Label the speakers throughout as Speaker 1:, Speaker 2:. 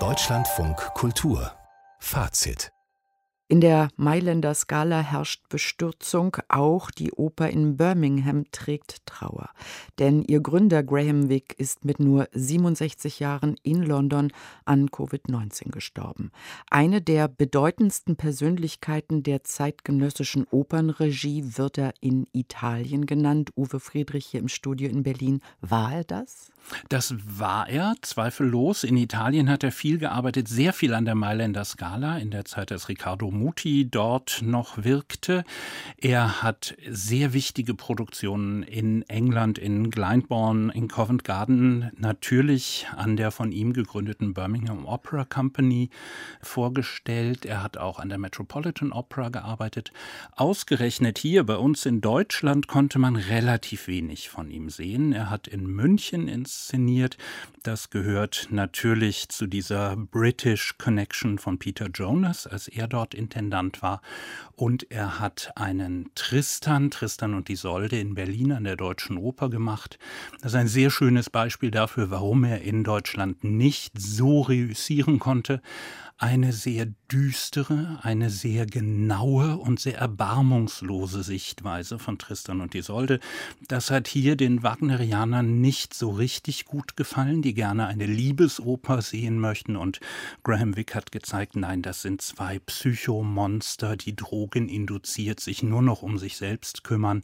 Speaker 1: Deutschlandfunk Kultur Fazit
Speaker 2: in der Mailänder Skala herrscht Bestürzung, auch die Oper in Birmingham trägt Trauer. Denn ihr Gründer Graham Wick ist mit nur 67 Jahren in London an Covid-19 gestorben. Eine der bedeutendsten Persönlichkeiten der zeitgenössischen Opernregie wird er in Italien genannt. Uwe Friedrich hier im Studio in Berlin. War er das?
Speaker 3: Das war er, zweifellos. In Italien hat er viel gearbeitet, sehr viel an der Mailänder Scala, in der Zeit, als Riccardo Muti dort noch wirkte. Er hat sehr wichtige Produktionen in England, in Glyndebourne, in Covent Garden, natürlich an der von ihm gegründeten Birmingham Opera Company vorgestellt. Er hat auch an der Metropolitan Opera gearbeitet. Ausgerechnet hier bei uns in Deutschland konnte man relativ wenig von ihm sehen. Er hat in München ins inszeniert. Das gehört natürlich zu dieser British Connection von Peter Jonas, als er dort Intendant war. Und er hat einen Tristan, Tristan und Isolde in Berlin an der Deutschen Oper gemacht. Das ist ein sehr schönes Beispiel dafür, warum er in Deutschland nicht so reüssieren konnte eine sehr düstere, eine sehr genaue und sehr erbarmungslose Sichtweise von Tristan und Isolde. Das hat hier den Wagnerianern nicht so richtig gut gefallen, die gerne eine Liebesoper sehen möchten. Und Graham Wick hat gezeigt, nein, das sind zwei Psychomonster, die Drogen induziert sich nur noch um sich selbst kümmern.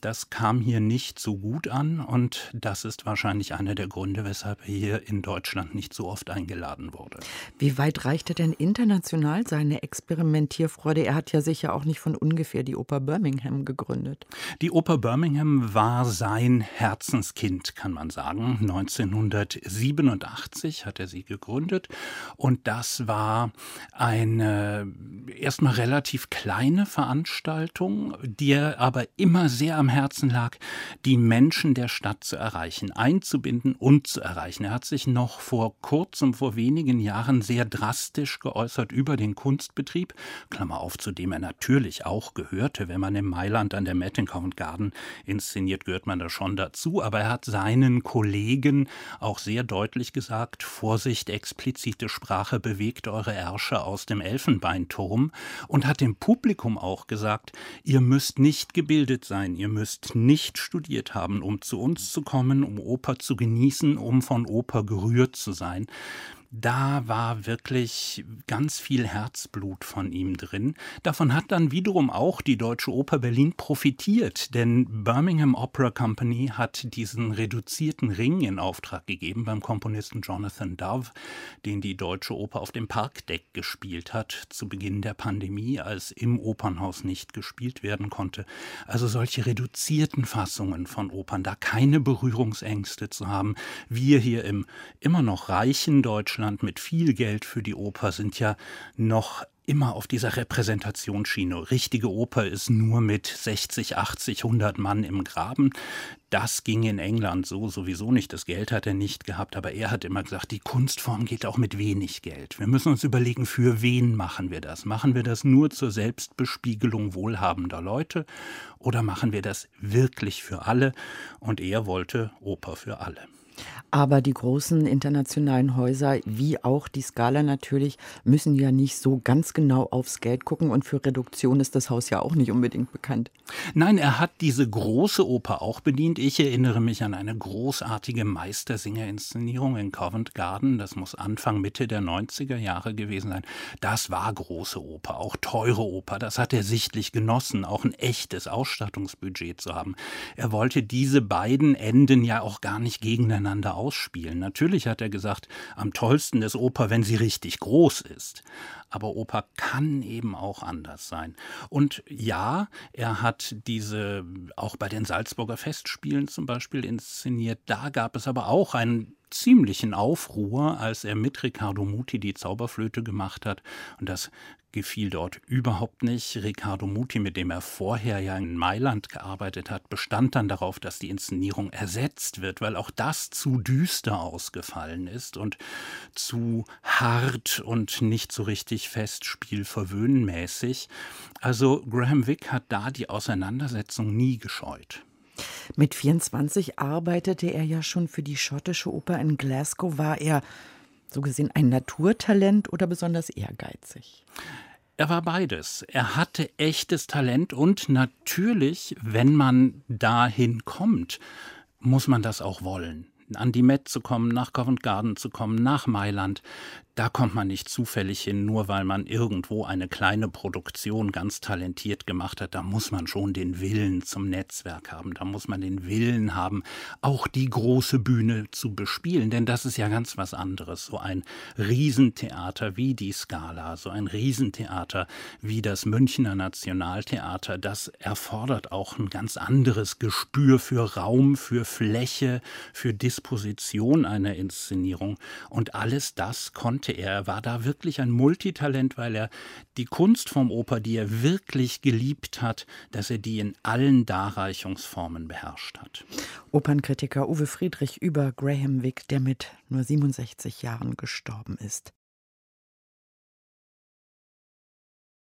Speaker 3: Das kam hier nicht so gut an und das ist wahrscheinlich einer der Gründe, weshalb er hier in Deutschland nicht so oft eingeladen wurde.
Speaker 2: Wie weit reichte denn international seine Experimentierfreude? Er hat ja sicher auch nicht von ungefähr die Oper Birmingham gegründet.
Speaker 3: Die Oper Birmingham war sein Herzenskind, kann man sagen. 1987 hat er sie gegründet und das war eine erstmal relativ kleine Veranstaltung, die er aber immer sehr am Herzen lag, die Menschen der Stadt zu erreichen, einzubinden und zu erreichen. Er hat sich noch vor kurzem, vor wenigen Jahren sehr drastisch geäußert über den Kunstbetrieb, Klammer auf, zu dem er natürlich auch gehörte. Wenn man in Mailand an der Met in Covent Garden inszeniert, gehört man da schon dazu. Aber er hat seinen Kollegen auch sehr deutlich gesagt, Vorsicht, explizite Sprache bewegt eure Ärsche aus dem Elfenbeinturm und hat dem Publikum auch gesagt, ihr müsst nicht gebildet sein, ihr müsst nicht studiert haben, um zu uns zu kommen, um Oper zu genießen, um von Oper gerührt zu sein da war wirklich ganz viel Herzblut von ihm drin. Davon hat dann wiederum auch die Deutsche Oper Berlin profitiert, denn Birmingham Opera Company hat diesen reduzierten Ring in Auftrag gegeben beim Komponisten Jonathan Dove, den die Deutsche Oper auf dem Parkdeck gespielt hat, zu Beginn der Pandemie, als im Opernhaus nicht gespielt werden konnte. Also solche reduzierten Fassungen von Opern, da keine Berührungsängste zu haben. Wir hier im immer noch reichen Deutschland Deutschland mit viel Geld für die Oper sind ja noch immer auf dieser Repräsentationsschiene. Richtige Oper ist nur mit 60, 80, 100 Mann im Graben. Das ging in England so sowieso nicht. Das Geld hat er nicht gehabt, aber er hat immer gesagt, die Kunstform geht auch mit wenig Geld. Wir müssen uns überlegen, für wen machen wir das? Machen wir das nur zur Selbstbespiegelung wohlhabender Leute oder machen wir das wirklich für alle? Und er wollte Oper für alle.
Speaker 2: Aber die großen internationalen Häuser, wie auch die Skala natürlich, müssen ja nicht so ganz genau aufs Geld gucken. Und für Reduktion ist das Haus ja auch nicht unbedingt bekannt.
Speaker 3: Nein, er hat diese große Oper auch bedient. Ich erinnere mich an eine großartige Meistersinger-Inszenierung in Covent Garden. Das muss Anfang, Mitte der 90er Jahre gewesen sein. Das war große Oper, auch teure Oper. Das hat er sichtlich genossen, auch ein echtes Ausstattungsbudget zu haben. Er wollte diese beiden Enden ja auch gar nicht gegeneinander ausspielen. Natürlich hat er gesagt, am tollsten ist Oper, wenn sie richtig groß ist. Aber Oper kann eben auch anders sein. Und ja, er hat diese auch bei den Salzburger Festspielen zum Beispiel inszeniert. Da gab es aber auch einen ziemlichen Aufruhr, als er mit Riccardo Muti die Zauberflöte gemacht hat. Und das gefiel dort überhaupt nicht. Riccardo Muti, mit dem er vorher ja in Mailand gearbeitet hat, bestand dann darauf, dass die Inszenierung ersetzt wird, weil auch das zu düster ausgefallen ist und zu hart und nicht so richtig festspielverwöhnmäßig. Also Graham Wick hat da die Auseinandersetzung nie gescheut.
Speaker 2: Mit 24 arbeitete er ja schon für die schottische Oper in Glasgow. War er so gesehen ein Naturtalent oder besonders ehrgeizig?
Speaker 3: Er war beides. Er hatte echtes Talent und natürlich, wenn man dahin kommt, muss man das auch wollen an die Met zu kommen, nach Covent Garden zu kommen, nach Mailand da kommt man nicht zufällig hin, nur weil man irgendwo eine kleine Produktion ganz talentiert gemacht hat. Da muss man schon den Willen zum Netzwerk haben. Da muss man den Willen haben, auch die große Bühne zu bespielen. Denn das ist ja ganz was anderes. So ein Riesentheater wie die Scala, so ein Riesentheater wie das Münchner Nationaltheater, das erfordert auch ein ganz anderes Gespür für Raum, für Fläche, für Disposition einer Inszenierung. Und alles das konnte konnte er. War da wirklich ein Multitalent, weil er die Kunst vom Oper, die er wirklich geliebt hat, dass er die in allen Darreichungsformen beherrscht hat.
Speaker 2: Opernkritiker Uwe Friedrich über Graham Wick, der mit nur 67 Jahren gestorben ist.